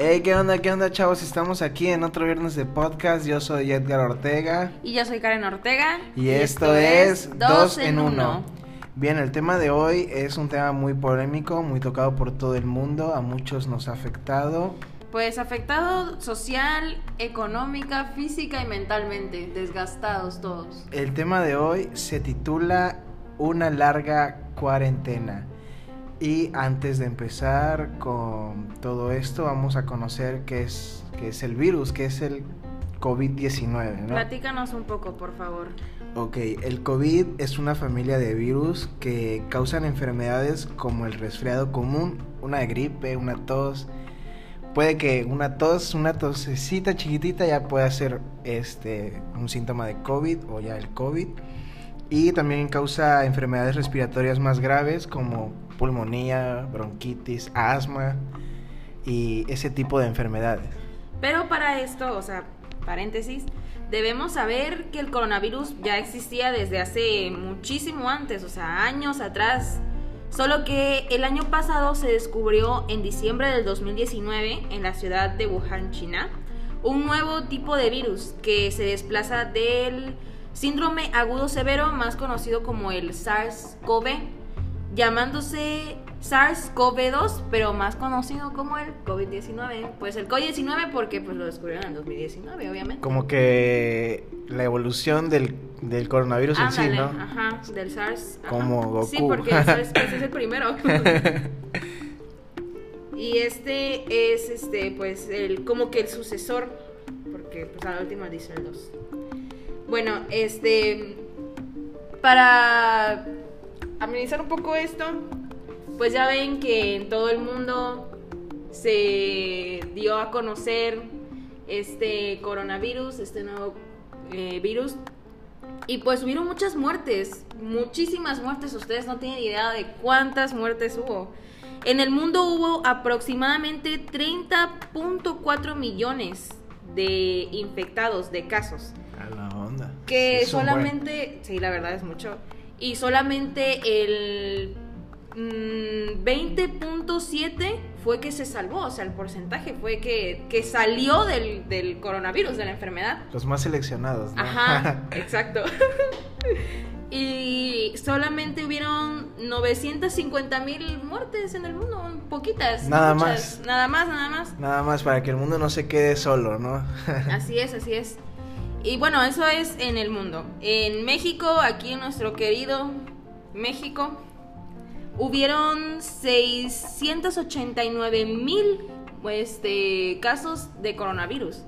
Hey, ¿qué onda? ¿Qué onda, chavos? Estamos aquí en otro viernes de podcast. Yo soy Edgar Ortega. Y yo soy Karen Ortega. Y, esto, es Dos en Uno. Bien, el tema de hoy es un tema muy polémico, muy tocado por todo el mundo. A muchos nos ha afectado. Pues afectado social, económica, física y mentalmente. Desgastados todos. El tema de hoy se titula Una larga cuarentena. Y antes de empezar con todo esto, vamos a conocer qué es, qué es el virus, qué es el COVID-19. ¿no? Platícanos un poco, por favor. Ok, el COVID es una familia de virus que causan enfermedades como el resfriado común, una gripe, una tos. Puede que una tos, una tosecita chiquitita ya pueda ser este, un síntoma de COVID o ya el COVID. Y también causa enfermedades respiratorias más graves como pulmonía, bronquitis, asma y ese tipo de enfermedades. Pero para esto, o sea, paréntesis, debemos saber que el coronavirus ya existía desde hace muchísimo antes, o sea, años atrás. Solo que el año pasado se descubrió en diciembre del 2019 en la ciudad de Wuhan, China, un nuevo tipo de virus que se desplaza del síndrome agudo severo más conocido como el SARS-CoV, llamándose SARS-CoV-2, pero más conocido como el COVID-19. Pues el COVID-19 porque pues lo descubrieron en 2019, obviamente. Como que la evolución del, del coronavirus en sí, ¿no? Ajá, del SARS. Como Goku. Sí, porque el SARS pues, es el primero. y este es este pues el como que el sucesor porque pues a la última dice el 2. Bueno, este para amenizar un poco esto, pues ya ven que en todo el mundo se dio a conocer este coronavirus, este nuevo eh, virus. Y pues hubieron muchas muertes, muchísimas muertes. Ustedes no tienen idea de cuántas muertes hubo. En el mundo hubo aproximadamente 30.4 millones de infectados, de casos. A la onda. Que buen. solamente, sí, la verdad es mucho. Y solamente el mm, 20.7 fue que se salvó, o sea, el porcentaje fue que, que salió del, del coronavirus, de la enfermedad. Los más seleccionados, ¿no? Ajá, exacto. y solamente hubieron 950 mil muertes en el mundo, poquitas. Nada muchas. más. Nada más, nada más. Nada más para que el mundo no se quede solo, ¿no? Así es, así es. Y bueno, eso es en el mundo. En México, aquí en nuestro querido México, hubieron 689 mil este, casos de coronavirus.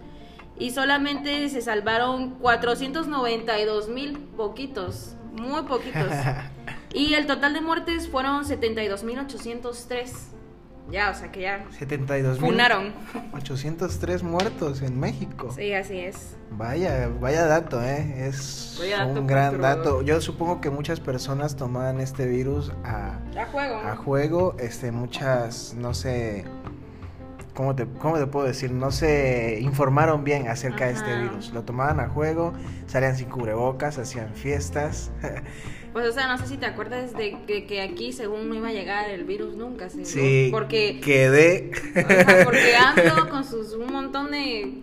Y solamente se salvaron 492 mil poquitos, muy poquitos. Y el total de muertes fueron 72 mil 803. Ya, o sea que ya 72 funaron. 803 muertos en México. Sí, así es. Vaya, vaya dato, ¿eh? Es Vaya dato un gran dato. Yo supongo que muchas personas tomaban este virus a, Ya juego. a juego. Este, muchas, no sé, ¿cómo te, ¿cómo te puedo decir? No se informaron bien acerca de este Ajá. virus. Lo tomaban a juego, salían sin cubrebocas, hacían fiestas. Pues, o sea, no sé si te acuerdas de que, que aquí, según no iba a llegar el virus nunca, ¿sí? sí, Porque, quedé. ajá, porque ando con sus un montón de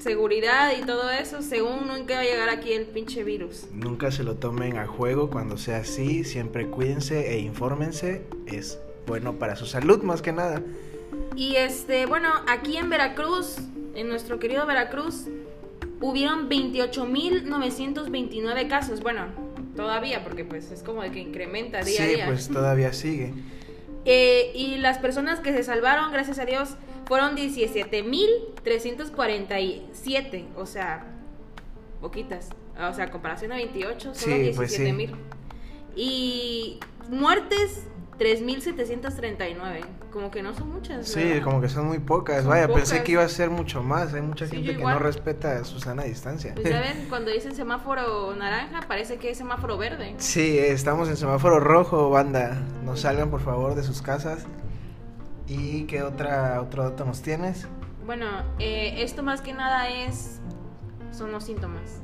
seguridad y todo eso, según nunca iba a llegar aquí el pinche virus. Nunca se lo tomen a juego cuando sea así. Siempre cuídense e infórmense. Es bueno para su salud más que nada. Y este, bueno, aquí en Veracruz, en nuestro querido Veracruz, hubieron 28.929 casos. Bueno, todavía, porque pues es como de que incrementa día a sí, día. pues todavía sigue. Eh, y las personas que se salvaron, gracias a Dios, fueron 17.347. O sea, poquitas. O sea, a comparación a 28, solo Sí, pues sí. 17.000. Y muertes, 3.739. Como que no son muchas. Sí, ¿verdad? como que son muy pocas. Son Vaya, pensé que iba a ser mucho más. Hay mucha Sí, gente que no respeta su sana distancia. Pues ya ven, cuando dicen semáforo naranja, parece que es semáforo verde. Sí, estamos en semáforo rojo, banda. No salgan por favor de sus casas. ¿Y qué otra, otro dato nos tienes? Bueno, eh, esto más que nada es. Son los síntomas.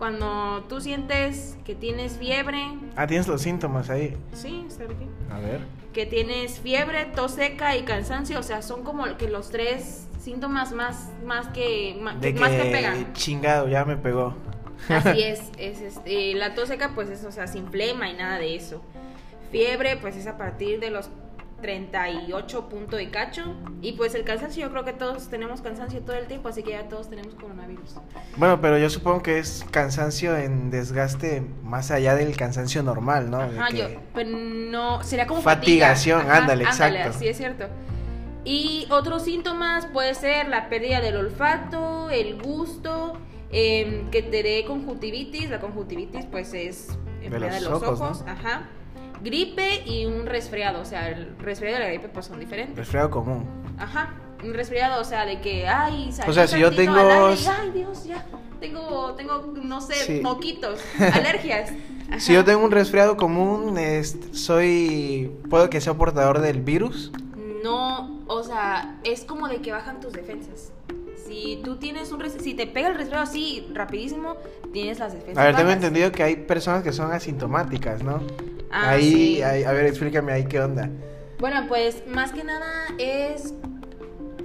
Cuando tú sientes que tienes fiebre, Ah, tienes los síntomas ahí. sí, está aquí. A ver. Que tienes fiebre, tos seca y cansancio, o sea, son como que los tres síntomas más, más que, ma- De más que que pegan. chingado, ya me pegó. Así es, es este, la tos seca pues es, o sea, sin flema y nada de eso. Fiebre pues es a partir de los 38 punto de cacho. Y pues el cansancio, yo creo que todos tenemos cansancio todo el tiempo, así que ya todos tenemos coronavirus. Bueno, pero yo supongo que es cansancio en desgaste más allá del cansancio normal, ¿no? Ajá, yo, pero no, sería como Fatigación, fatiga. Ajá, ándale, exacto. Así es cierto. Y otros síntomas puede ser la pérdida del olfato, el gusto, em, que te dé conjuntivitis. La conjuntivitis, pues, es enfermedad de los los, ojos, ojos. ¿no? Ajá. Gripe y un resfriado. O sea, el resfriado y la gripe, pues, son diferentes. Resfriado común. Ajá. Un resfriado, o sea, de que, ay, O sea, si yo tengo- aire ay, Dios, ya. Tengo, tengo, no sé, Sí. moquitos, alergias. Si yo tengo un resfriado común, este, soy. Puedo que sea portador del virus. No, o sea, es como de que bajan tus defensas. Si tú tienes un res- si te pega el resfriado así rapidísimo, tienes las defensas. A ver, tengo bajas. entendido que hay personas que son asintomáticas, ¿no? Ah, ahí, sí. ahí- a ver, explícame ahí qué onda. Bueno, pues más que nada es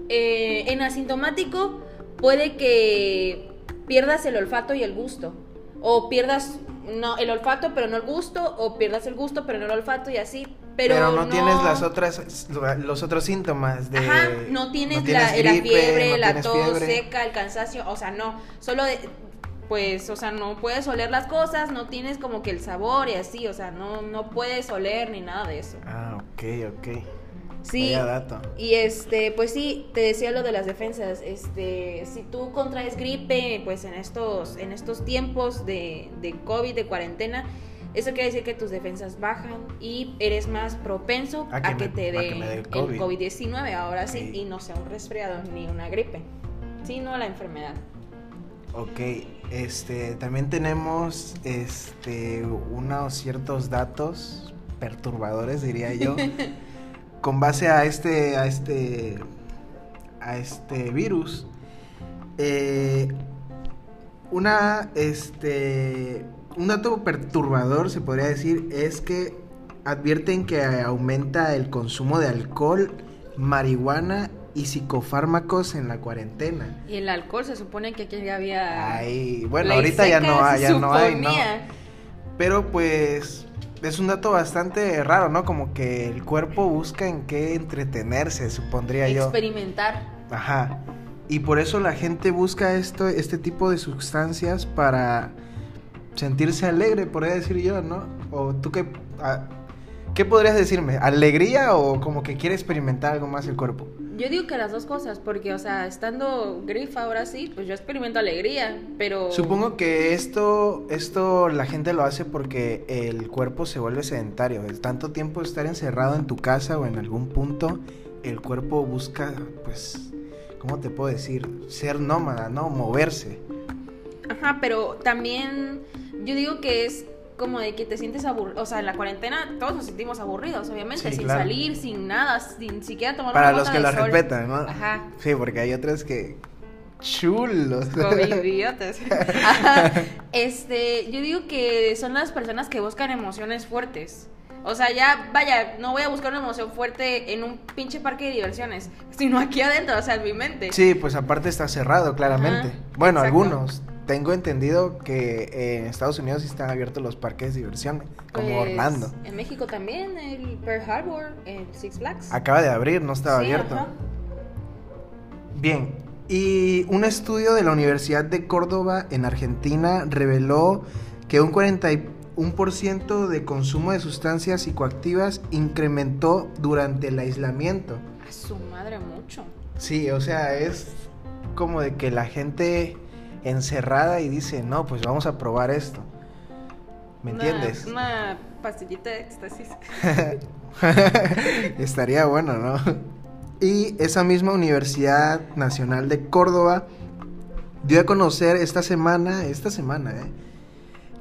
eh, en asintomático puede que pierdas el olfato y el gusto o pierdas no el olfato pero no el gusto o pierdas el gusto pero no el olfato y así. Pero, Pero, no, tienes las otras, los otros síntomas de. Ajá, no tienes, no tienes la, fiebre, la tos fiebre. seca, el cansancio, o sea, no, solo de, pues, o sea, no puedes oler las cosas, no tienes como que el sabor y así, o sea, no, no puedes oler ni nada de eso. Ah, ok, ok. Sí, dato. y este, pues sí, te decía lo de las defensas, este, si tú contraes gripe, pues en estos, en estos tiempos de, de COVID, de cuarentena, eso quiere decir que tus defensas bajan y eres más propenso A a que me- te dé el el COVID. COVID-19, ahora sí, Sí. y no sea un resfriado ni una gripe, sino la enfermedad. Ok, este, también tenemos, este, unos ciertos datos perturbadores, diría yo, con base a este, a este, a este virus. Eh, una, este, un dato perturbador, se podría decir, es que advierten que aumenta el consumo de alcohol, marihuana y psicofármacos en la cuarentena. Y el alcohol se supone que aquí ya había... Ay, bueno, ley ahorita ya no hay, ya no hay, ¿no? Pero pues es un dato bastante raro, ¿no? Como que el cuerpo busca en qué entretenerse, supondría yo. Experimentar. Ajá. Y por eso la gente busca esto, este tipo de sustancias para sentirse alegre, podría decir yo, ¿no? O tú qué, a- ¿qué podrías decirme? ¿Alegría o como que quiere experimentar algo más el cuerpo? Yo digo que las dos cosas, porque, o sea, estando grifa ahora sí, pues yo experimento alegría, pero... Supongo que esto, esto la gente lo hace porque el cuerpo se vuelve sedentario. El tanto tiempo de estar encerrado en tu casa o en algún punto, el cuerpo busca, pues, ¿cómo te puedo decir? Ser nómada, ¿no? Moverse. Ajá, pero también yo digo que es como de que te sientes aburrido, o sea, en la cuarentena todos nos sentimos aburridos, obviamente, Sí, sin claro. salir, sin nada, sin siquiera tomar Para una los que la sol. respetan, ¿no? Ajá. Sí, porque hay otros que... Chulos. Covidiotas. Ajá. Este, yo digo que son las personas que buscan emociones fuertes. O sea, ya, vaya, no voy a buscar una emoción fuerte en un pinche parque de diversiones, sino aquí adentro, o sea, en mi mente. Sí, pues aparte está cerrado, claramente. Ajá, bueno, exacto. algunos. Tengo entendido que en Estados Unidos sí están abiertos los parques de diversión, como Pues, Orlando. En México también, el Pearl Harbor, el Six Flags. Acaba de abrir, no estaba Sí, abierto. ajá. Bien, y un estudio de la Universidad de Córdoba en Argentina reveló que un 41% de consumo de sustancias psicoactivas incrementó durante el aislamiento. A su madre mucho. Sí, o sea, es como de que la gente encerrada y dice, no, pues vamos a probar esto. ¿Me Una- entiendes? Una pastillita de éxtasis. Estaría bueno, ¿no? Y esa misma Universidad Nacional de Córdoba dio a conocer esta semana, esta semana, ¿eh?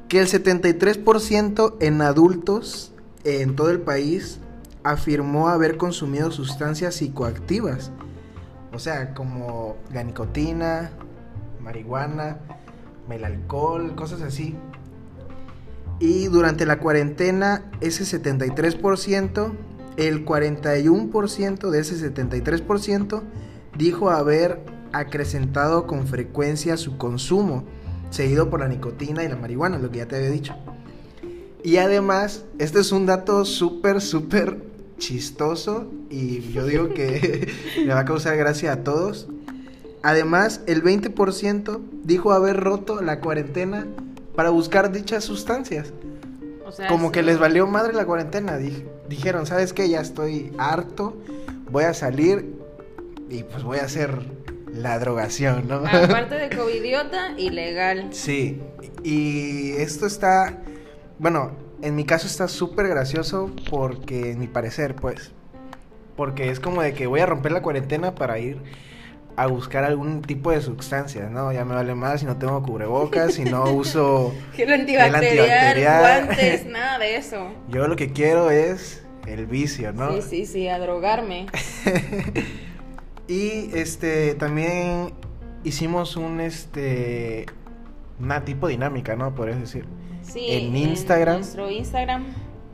que el 73% en adultos en todo el país afirmó haber consumido sustancias psicoactivas. O sea, como la nicotina, marihuana, el alcohol, cosas así. Y durante la cuarentena, ese 73%, el 41% de ese 73% dijo haber acrecentado con frecuencia su consumo, seguido por la nicotina y la marihuana, lo que ya te había dicho. Y además, este es un dato súper, súper chistoso y yo digo que le va a causar gracia a todos. Además, el 20% dijo haber roto la cuarentena para buscar dichas sustancias. O sea, Como sí. que les valió madre la cuarentena. Dij- dijeron, ¿sabes qué? Ya estoy harto, voy a salir y pues voy a hacer la drogación, ¿no? Aparte de covidiota, ilegal. Sí, y esto está, bueno, en mi caso está súper gracioso porque, en mi parecer, pues, porque es como de que voy a romper la cuarentena para ir a buscar algún tipo de sustancias, ¿no? Ya me vale más si no tengo cubrebocas, si no uso... Gel antibacterial, antibacterial. guantes, nada de eso. Yo lo que quiero es el vicio, ¿no? Sí, sí, sí, a drogarme. Y este también hicimos un este una tipo dinámica, ¿no? Podrías decir. Sí, En Instagram. nuestro Instagram.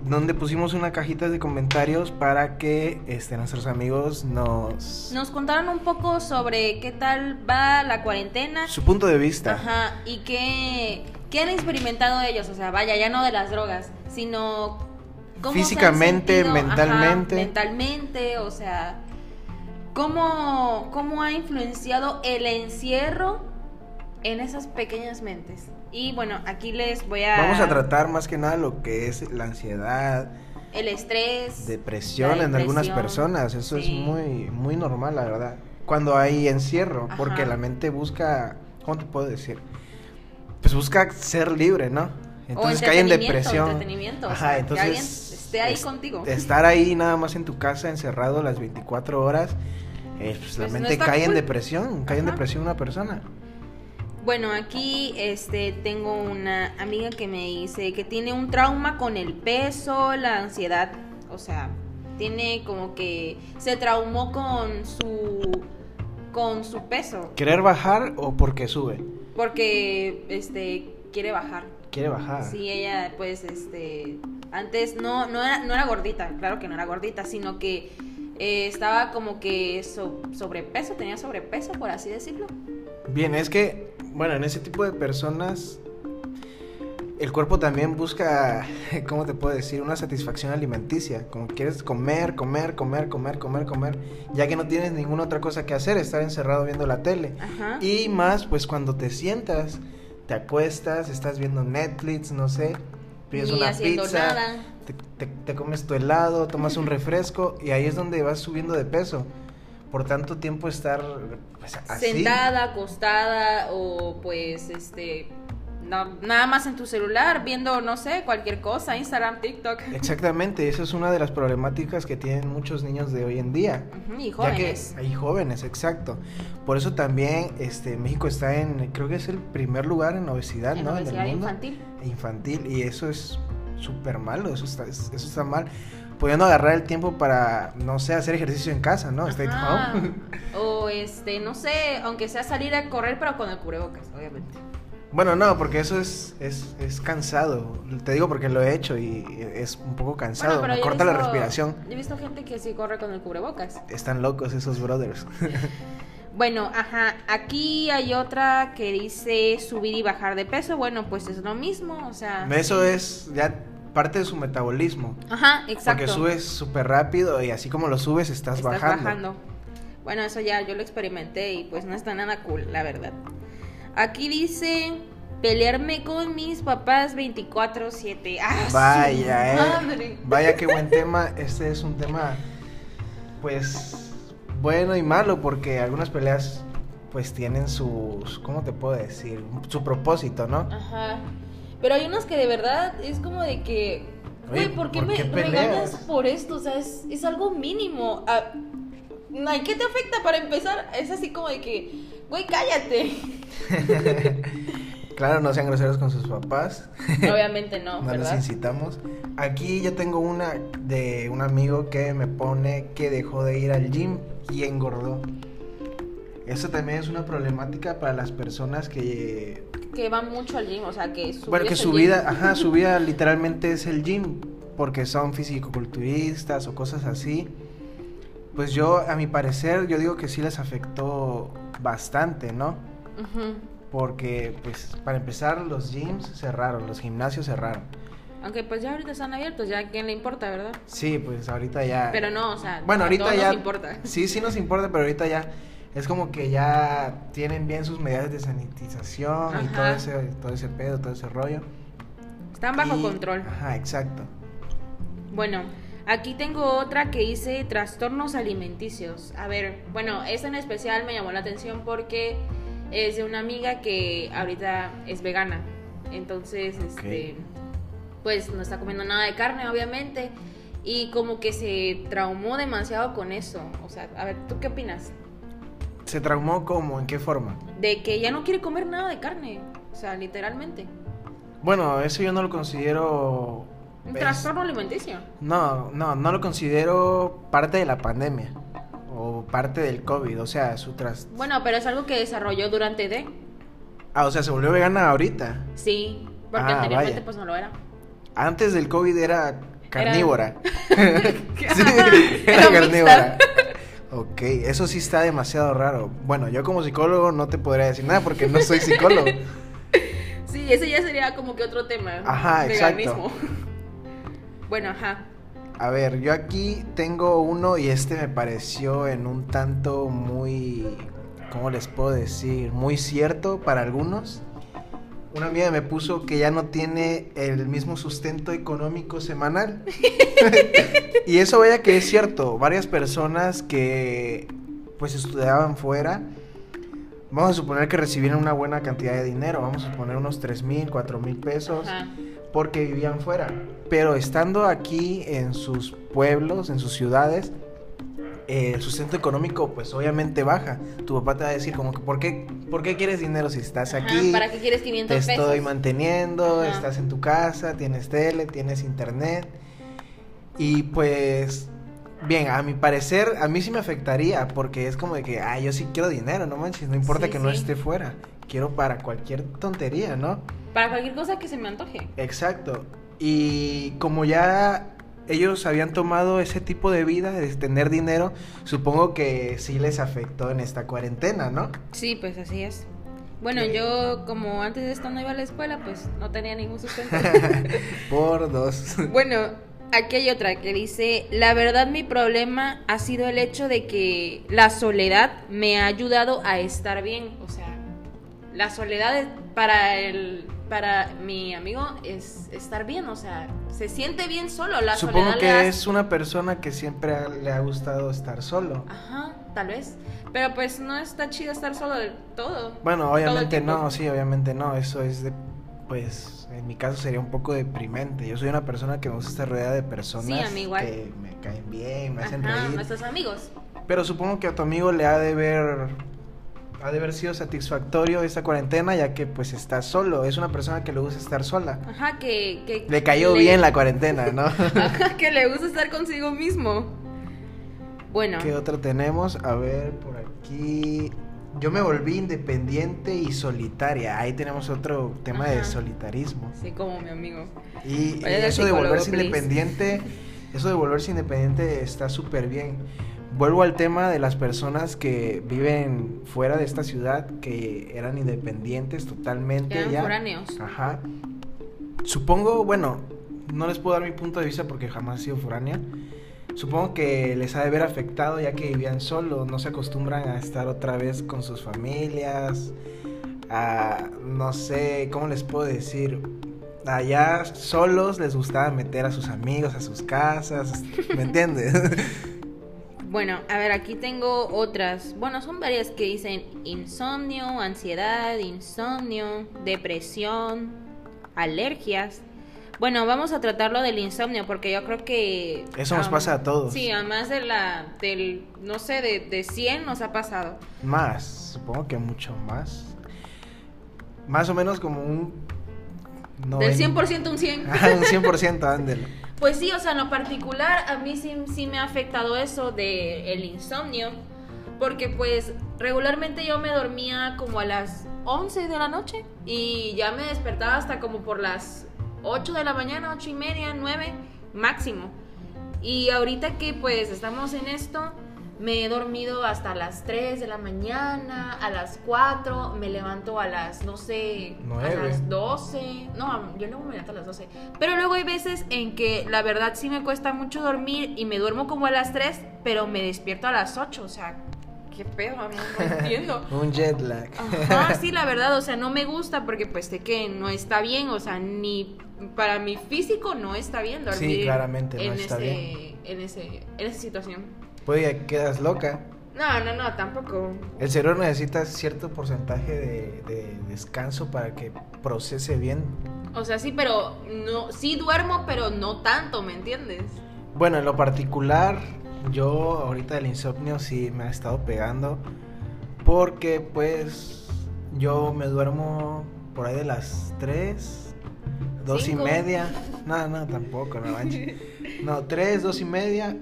Donde pusimos una cajita de comentarios para que este nuestros amigos nos Nos contaron un poco sobre qué tal va la cuarentena. su punto de vista. Ajá, y qué, qué han experimentado ellos. O sea, vaya, ya no de las drogas, sino. cómo se han Físicamente, ajá, mentalmente. mentalmente, o sea. Cómo, cómo ha influenciado el encierro en esas pequeñas mentes. Y bueno, aquí les voy a. Vamos a tratar más que nada lo que es la ansiedad, El estrés. depresión la en algunas depresión, personas. Eso es sí. muy muy normal, la verdad. Cuando hay encierro, porque Ajá. la mente busca, ¿cómo te puedo decir? Pues busca ser libre, ¿no? Entonces cae en depresión. entretenimiento, o Ajá, sea, entonces que alguien esté ahí es- contigo. Estar ahí nada más en tu casa encerrado las 24 horas, eh, pues, la Pues, no mente está cae en cool. depresión, cae en Ajá. depresión una persona. Bueno, aquí este tengo una amiga que me dice que tiene un trauma con el peso, la ansiedad, o sea, tiene como que se traumó con su con su peso ¿Querer bajar o porque sube? porque este quiere bajar. Quiere bajar. Sí, ella pues este antes no no era no era gordita, claro que no era gordita, sino que eh, estaba como que so- sobrepeso, tenía sobrepeso por así decirlo. Bien, es que, bueno, en ese tipo de personas, el cuerpo también busca, ¿cómo te puedo decir? Una satisfacción alimenticia. Como quieres comer, comer, comer, comer, comer, comer, ya que no tienes ninguna otra cosa que hacer, estar encerrado viendo la tele. Ajá. Y más, pues cuando te sientas, te acuestas, estás viendo Netflix, no sé, pides Ni una pizza, nada. Te, te- te comes tu helado, tomas un refresco y ahí es donde vas subiendo de peso. Por tanto tiempo estar pues, así. sentada, acostada o pues este no- nada más en tu celular viendo no sé cualquier cosa, Instagram, TikTok Exactamente, esa es una de las problemáticas que tienen muchos niños de hoy en día. Ujú, y Ya jóvenes. que hay jóvenes, exacto. Por eso también este México está en, creo que es el primer lugar en obesidad, En ¿no? obesidad en el mundo. infantil. Infantil, y eso es súper malo, eso está, eso está mal. Pudiendo agarrar el tiempo para, no sé, hacer ejercicio en casa, ¿no? Stay home. O este, no sé, aunque sea salir a correr pero con el cubrebocas, obviamente. Bueno, no, porque eso es, es, es cansado. Te digo porque lo he hecho y es un poco cansado. Bueno, Me corta la respiración. He visto gente que sí corre con el cubrebocas. Están locos esos brothers. Bueno, ajá, aquí hay otra que dice subir y bajar de peso. Bueno, pues es lo mismo, o sea. Eso es ya parte de su metabolismo. Ajá, exacto. Porque subes súper rápido y así como lo subes estás, Estás bajando. bajando. Bueno, eso ya yo lo experimenté y pues no está nada cool, la verdad. Aquí dice pelearme con mis papás 24/7. ¡Ah, Vaya, eh. madre! Vaya qué buen tema. Este es un tema, pues, bueno y malo porque algunas peleas, pues, tienen sus, ¿cómo te puedo decir? Su propósito, ¿no? Ajá. Pero hay unos que de verdad es como de que, güey, ¿por qué ¿por me qué regañas por esto? O sea, es, es algo mínimo. Ah, ¿Qué te afecta para empezar? Es así como de que, güey, cállate. Claro, no sean groseros con sus papás. Obviamente no, No les ¿verdad? incitamos. Aquí yo tengo una de un amigo que me pone que dejó de ir al gym y engordó. Eso también es una problemática para las personas que Que van mucho al gym, o sea, que su bueno, que su vida, ajá, su vida literalmente es el gym porque son fisicoculturistas o cosas así. Pues yo, a mi parecer, yo digo que sí les afectó bastante, ¿no? Ujú. Porque, pues, para empezar, los gyms cerraron, los gimnasios cerraron. Aunque pues ya ahorita están abiertos, ya a quién le importa, ¿verdad? Sí, pues ahorita ya. Pero no, o sea, Bueno, ahorita ya. nos importa. Sí, sí nos importa, pero ahorita ya es como que ya tienen bien sus medidas de sanitización y todo ese, todo ese pedo, todo ese rollo. Están bajo Y- control. Ajá, exacto. Bueno, aquí tengo otra que dice trastornos alimenticios. A ver, bueno, esta en especial me llamó la atención porque es de una amiga que ahorita es vegana. Entonces, este, pues no está comiendo nada de carne, obviamente. Y como que se traumó demasiado con eso. O sea, a ver, ¿tú qué opinas? ¿Se traumó cómo? ¿En qué forma? De que ya no quiere comer nada de carne. O sea, literalmente. Bueno, eso yo no lo considero. Un trastorno alimenticio. No, no, no lo considero parte de la pandemia o parte del COVID, o sea, su tras... Bueno, pero es algo que desarrolló durante D. Ah, o sea, se volvió vegana ahorita. Sí, porque Ah, anteriormente vaya. pues no lo era. Antes del COVID era carnívora. sí, Era era carnívora. Ok, eso sí está demasiado raro. Bueno, yo como psicólogo no te podría decir nada porque no soy psicólogo. Sí, ese ya sería como que otro tema. Ajá, exacto. Bueno, ajá. A ver, yo aquí tengo uno y este me pareció en un tanto muy, ¿cómo les puedo decir? Muy cierto para algunos. Una amiga me puso que ya no tiene el mismo sustento económico semanal. y eso vaya que es cierto. Varias personas que pues estudiaban fuera, vamos a suponer que recibieron una buena cantidad de dinero, vamos a suponer unos 3 mil, 4 mil pesos Ajá. porque vivían fuera. Pero estando aquí en sus pueblos, en sus ciudades, eh, el sustento económico pues obviamente baja. Tu papá te va a decir como que ¿por qué, ¿por qué quieres dinero si estás Ajá, aquí? ¿Para qué quieres Te 500 pesos? estoy manteniendo, Ajá. estás en tu casa, tienes tele, tienes internet. Y pues, bien, a mi parecer, a mí sí me afectaría porque es como de que, ah, yo sí quiero dinero, no manches, no importa Sí, que no esté fuera. Quiero para cualquier tontería, ¿no? Para cualquier cosa que se me antoje. Exacto. Y como ya ellos habían tomado ese tipo de vida, de tener dinero, supongo que sí les afectó en esta cuarentena, ¿no? Sí, pues así es. Bueno, yo como antes de esto no iba a la escuela, pues no tenía ningún sustento. Por dos. bueno, aquí hay otra que dice, la verdad mi problema ha sido el hecho de que la soledad me ha ayudado a estar bien. O sea, la soledad para el para mi amigo es estar bien, o sea, se siente bien solo. La Supongo soledad que hace- es una persona que siempre ha- le ha gustado estar solo. Ajá, tal vez. Pero pues no está chido estar solo del todo. Bueno, obviamente no, sí, obviamente no. Eso es de, pues, en mi caso sería un poco deprimente. Yo soy una persona que me gusta estar rodeada de personas Sí, a mí igual. que me caen bien, me hacen reír. nuestros amigos. Pero supongo que a tu amigo le ha de ver ha de haber sido satisfactorio esta cuarentena ya que pues está solo, es una persona que le gusta estar sola. Ajá, que, que Le cayó bien la cuarentena, ¿no? Ajá, que le gusta estar consigo mismo. Bueno, ¿Qué otro tenemos? A ver, por aquí. Yo me volví independiente y solitaria. Ahí tenemos otro tema de Ajá. solitarismo. sí, como mi amigo. Y al eso de volverse please. independiente, eso de volverse independiente está súper bien. Vuelvo al tema de las personas que viven fuera de esta ciudad, que eran independientes totalmente Eran ya. foráneos. Ajá. Supongo, bueno, no les puedo dar mi punto de vista porque jamás he sido foránea. Supongo que les ha de haber afectado ya que vivían solos, no se acostumbran a estar otra vez con sus familias, a, no sé, ¿cómo les puedo decir? Allá solos les gustaba meter a sus amigos a sus casas, ¿me entiendes? Bueno, a ver, aquí tengo otras. Bueno, son varias que dicen insomnio, ansiedad, insomnio, depresión, alergias. Bueno, vamos a tratarlo del insomnio porque yo creo que... Eso nos pasa a todos. Sí, a más de la, del, no sé, de, de 100 nos ha pasado. Más, supongo que mucho más. Más o menos como un... Del noven- 100% un 100. Ajá, un 100%, ándelo. Pues sí, o sea, en lo particular a mí sí, sí me ha afectado eso de el insomnio, porque pues regularmente yo me dormía como a las 11 de la noche y ya me despertaba hasta como por las 8 de la mañana, 8 y media, 9 máximo. Y ahorita que pues estamos en esto, me he dormido hasta las 3 de la mañana, a las 4, me levanto a las, no sé, a las 12. No, yo luego me levanto a las 12. Pero luego hay veces en que la verdad sí me cuesta mucho dormir y me duermo como a las 3, pero me despierto a las 8. O sea, ¿qué pedo? No, no entiendo. Un jet lag. Ajá, sí, la verdad, o sea, no me gusta porque pues sé que no está bien, o sea, ni para mi físico no está bien dormir. Sí, claramente no en está ese, bien. En, ese, en esa situación. Ya quedas loca. No, no, no, tampoco. El cerebro necesita cierto porcentaje de, de descanso para que procese bien. O sea, sí, pero no, sí duermo, pero no tanto, ¿me entiendes? Bueno, en lo particular, yo ahorita el insomnio sí me ha estado pegando. Porque pues yo me duermo por ahí de las 3, 2 y media. No, no, tampoco, no manches. No, 3, 2 y media.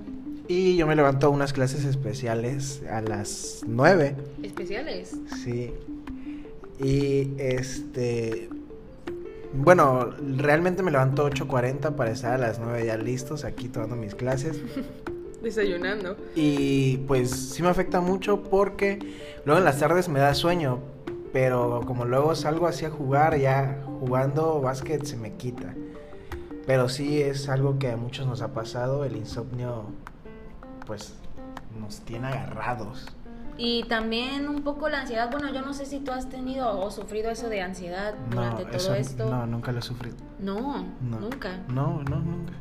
Y yo me levanto a unas clases especiales a las 9. Especiales. Sí. Y este. Bueno, realmente me levanto 8.40 para estar a las 9 ya listos aquí tomando mis clases. Desayunando. Y pues sí me afecta mucho porque luego en las tardes me da sueño. Pero como luego salgo así a jugar, ya jugando básquet se me quita. Pero sí es algo que a muchos nos ha pasado. El insomnio, pues, nos tiene agarrados. Y también un poco la ansiedad. Bueno, yo no sé si tú has tenido o sufrido eso de ansiedad durante todo eso- esto. No, nunca lo he sufrido. No, No. nunca. No, no, nunca.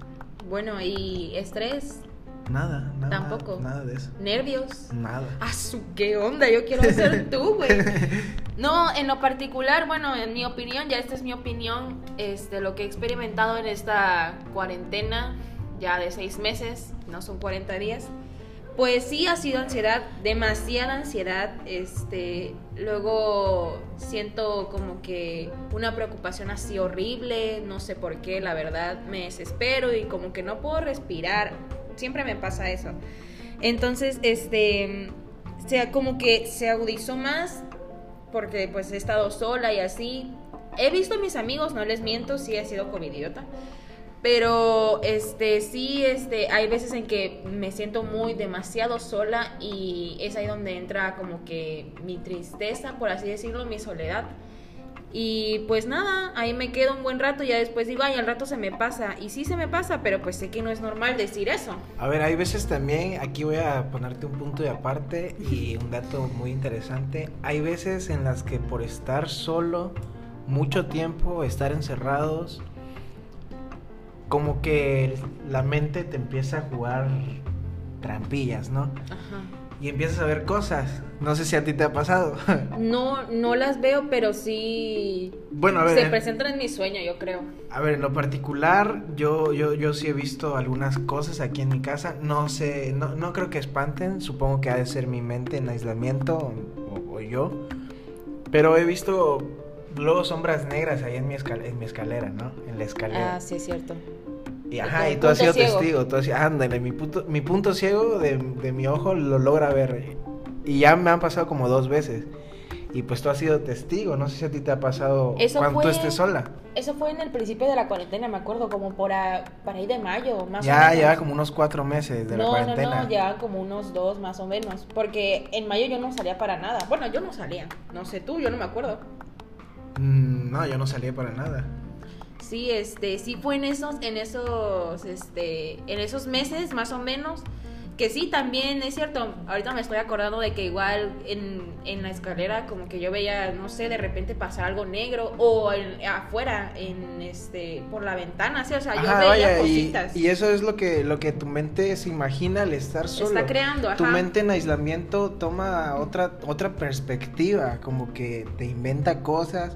Bueno, y estrés, Nada, nada. Tampoco. Nada de eso. nervios. Nada. ¡Ah, su qué onda! Yo quiero ser tú, güey. No, en lo particular, bueno, en mi opinión, ya esta es mi opinión, este, lo que he experimentado en esta cuarentena, ya de seis meses, no son 40 días, pues sí ha sido ansiedad, demasiada ansiedad, este, luego siento como que una preocupación así horrible, no sé por qué, la verdad, me desespero y como que no puedo respirar, siempre me pasa eso. Entonces, este, sea como que se agudizó más porque pues he estado sola y así. He visto a mis amigos, no les miento, sí he sido covidiota. Pero este sí este hay veces en que me siento muy demasiado sola y es ahí donde entra como que mi tristeza, por así decirlo, mi soledad. Y pues nada, ahí me quedo un buen rato y ya después digo, ay, al rato se me pasa. Y sí se me pasa, pero pues sé que no es normal decir eso. A ver, hay veces también, aquí voy a ponerte un punto de aparte y un dato muy interesante. Hay veces en las que por estar solo mucho tiempo, estar encerrados, como que la mente te empieza a jugar trampillas, ¿no? Ajá. Y empiezas a ver cosas. No sé si a ti te ha pasado. No, no las veo, pero sí bueno, a ver. se en- presentan en mi sueño, yo creo. A ver, en lo particular, yo, yo, yo sí he visto algunas cosas aquí en mi casa. No sé, no, no creo que espanten. Supongo que ha de ser mi mente en aislamiento o, o yo. Pero he visto luego sombras negras ahí en mi, escal- en mi escalera, ¿no? En la escalera. Ah, sí, es cierto. Y ajá, y tú has sido ciego. testigo. Tú has sido- ándale, mi punto, mi punto ciego de, de mi ojo lo logra ver. Y ya me han pasado como dos veces. Y pues tú has sido testigo. No sé si a ti te ha pasado Eso cuando tú fue- estés sola. Eso fue en el principio de la cuarentena, me acuerdo, como por a- para ahí de mayo, más o Ya, menos. lleva como unos cuatro meses de la no, cuarentena. no, no, ya como unos dos más o menos. Porque en mayo yo no salía para nada. Bueno, yo no salía. No sé tú, yo no me acuerdo. Mm, no, yo no salía para nada. Sí, este, sí fue en esos, en esos, este, en esos meses más o menos. Que sí, también es cierto. Ahorita me estoy acordando de que igual en, en la escalera como que yo veía, no sé, de repente pasar algo negro o en- afuera, en este, por la ventana, sí, o sea, yo Ajá, veía vaya, cositas. y eso es lo que, lo que tu mente se imagina al estar solo. Está creando, Tu mente en aislamiento toma otra, otra perspectiva, como que te inventa cosas.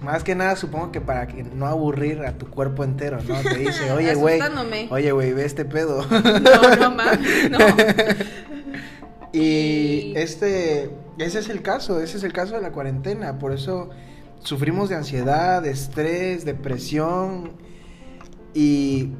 Más que nada, supongo que para que no aburrir a tu cuerpo entero, ¿no? Te dice, oye, güey, oye, güey, ve este pedo. No, no mames, no. Y Y- este, ese es el caso, ese es el caso de la cuarentena, por eso sufrimos de ansiedad, de estrés, depresión y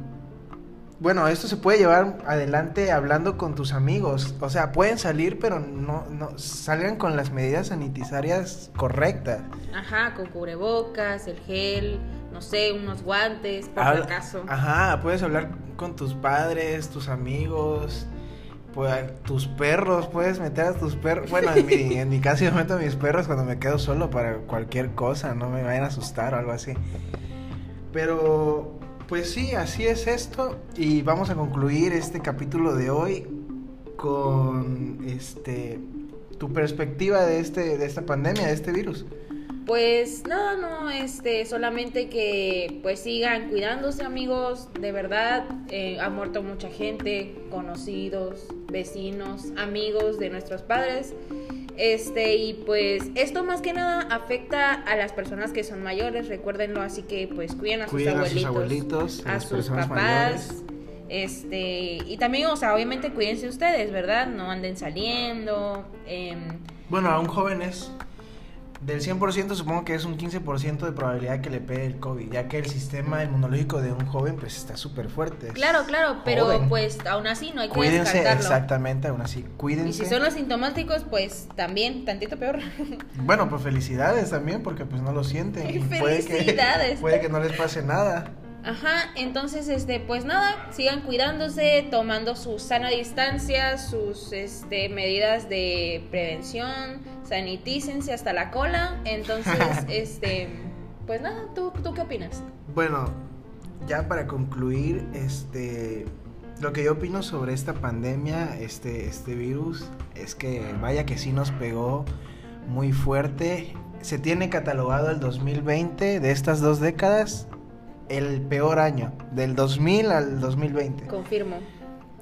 bueno, esto se puede llevar adelante hablando con tus amigos, o sea, pueden salir pero no, no salgan con las medidas sanitarias correctas. Ajá, con cubrebocas, el gel, no sé, unos guantes, por Habla- acaso. Ajá, puedes hablar con tus padres, tus amigos. Pues tus perros, puedes meter a tus perros. Bueno, en mi, en mi caso yo meto a mis perros cuando me quedo solo para cualquier cosa, no me vayan a asustar o algo así. Pero, pues sí, así es esto. Y vamos a concluir este capítulo de hoy con este tu perspectiva de este, de esta pandemia, de este virus. Pues no, no, este, solamente que pues sigan cuidándose amigos, de verdad, eh, ha muerto mucha gente, conocidos, vecinos, amigos de nuestros padres, este, y pues esto más que nada afecta a las personas que son mayores, recuérdenlo, así que pues cuiden a sus a abuelitos, sus abuelitos, a sus papás, mayores. este, y también, o sea, obviamente cuídense ustedes, ¿verdad? No anden saliendo, em, Bueno, a un joven es del 100% supongo que es un 15% de probabilidad que le pegue el COVID, ya que el sistema inmunológico de un joven pues está súper fuerte. Claro, claro, pero joven. pues aún así no hay que Cuídense, descartarlo. exactamente, aún así, cuídense. Y si son asintomáticos, pues también, tantito peor. Bueno, pues felicidades también porque pues no lo sienten. y Puede que, Felicidades. puede que no les pase nada. Ajá, entonces, este, pues nada, sigan cuidándose, tomando su sana distancia, sus este, medidas de prevención, sanitícense hasta la cola. Entonces, este, pues nada, ¿tú, ¿tú qué opinas? Bueno, ya para concluir, este lo que yo opino sobre esta pandemia, este, este virus, es que vaya que sí nos pegó muy fuerte. Se tiene catalogado el 2020 de estas dos décadas el peor año, del 2000 al 2020. Confirmo.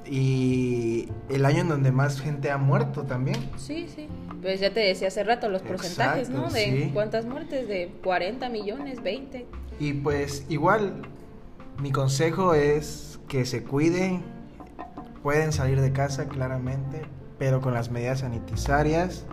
Y el año en donde más gente ha muerto también. Sí, sí. Pues ya te decía hace rato los porcentajes, Exacto, ¿no? De sí. cuántas muertes, de 40 millones, 20. Y pues igual, mi consejo es que se cuiden, pueden salir de casa claramente, pero con las medidas sanitarias.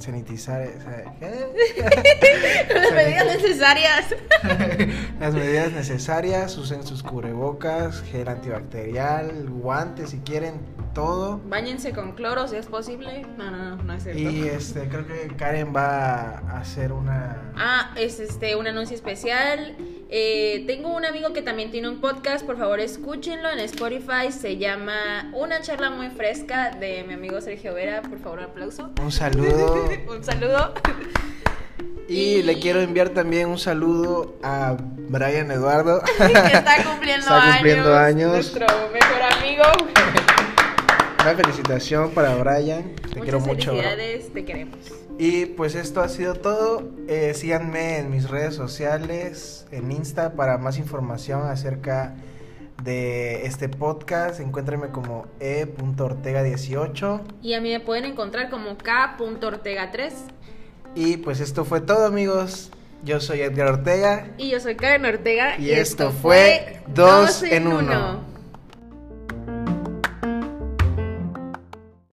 Sanitizar, Las medidas necesarias. las medidas necesarias, usen sus cubrebocas, gel antibacterial, guantes si quieren, todo. Báñense con cloro si es posible. No, no, no, no es cierto. Y este, creo que Karen va a hacer una... Ah, es este un anuncio especial. Eh, tengo un amigo que también tiene un podcast, por favor escúchenlo en Spotify. Se llama Una charla muy fresca de mi amigo Sergio Vera. Por favor, aplauso. Un saludo. un saludo. Y le quiero enviar también un saludo a Brian Eduardo. que está cumpliendo, Está cumpliendo años. Nuestro mejor amigo. Una felicitación para Brian. Te Muchas quiero mucho. bro. felicidades, te queremos. Y pues esto ha sido todo. Eh, síganme en mis redes sociales, en Insta, para más información acerca de este podcast. Encuéntrenme como e.ortega18. Y a mí me pueden encontrar como K.ortega3. Y pues esto fue todo, amigos. Yo soy Edgar Ortega. Y yo soy Karen Ortega. Y esto fue Dos en Uno.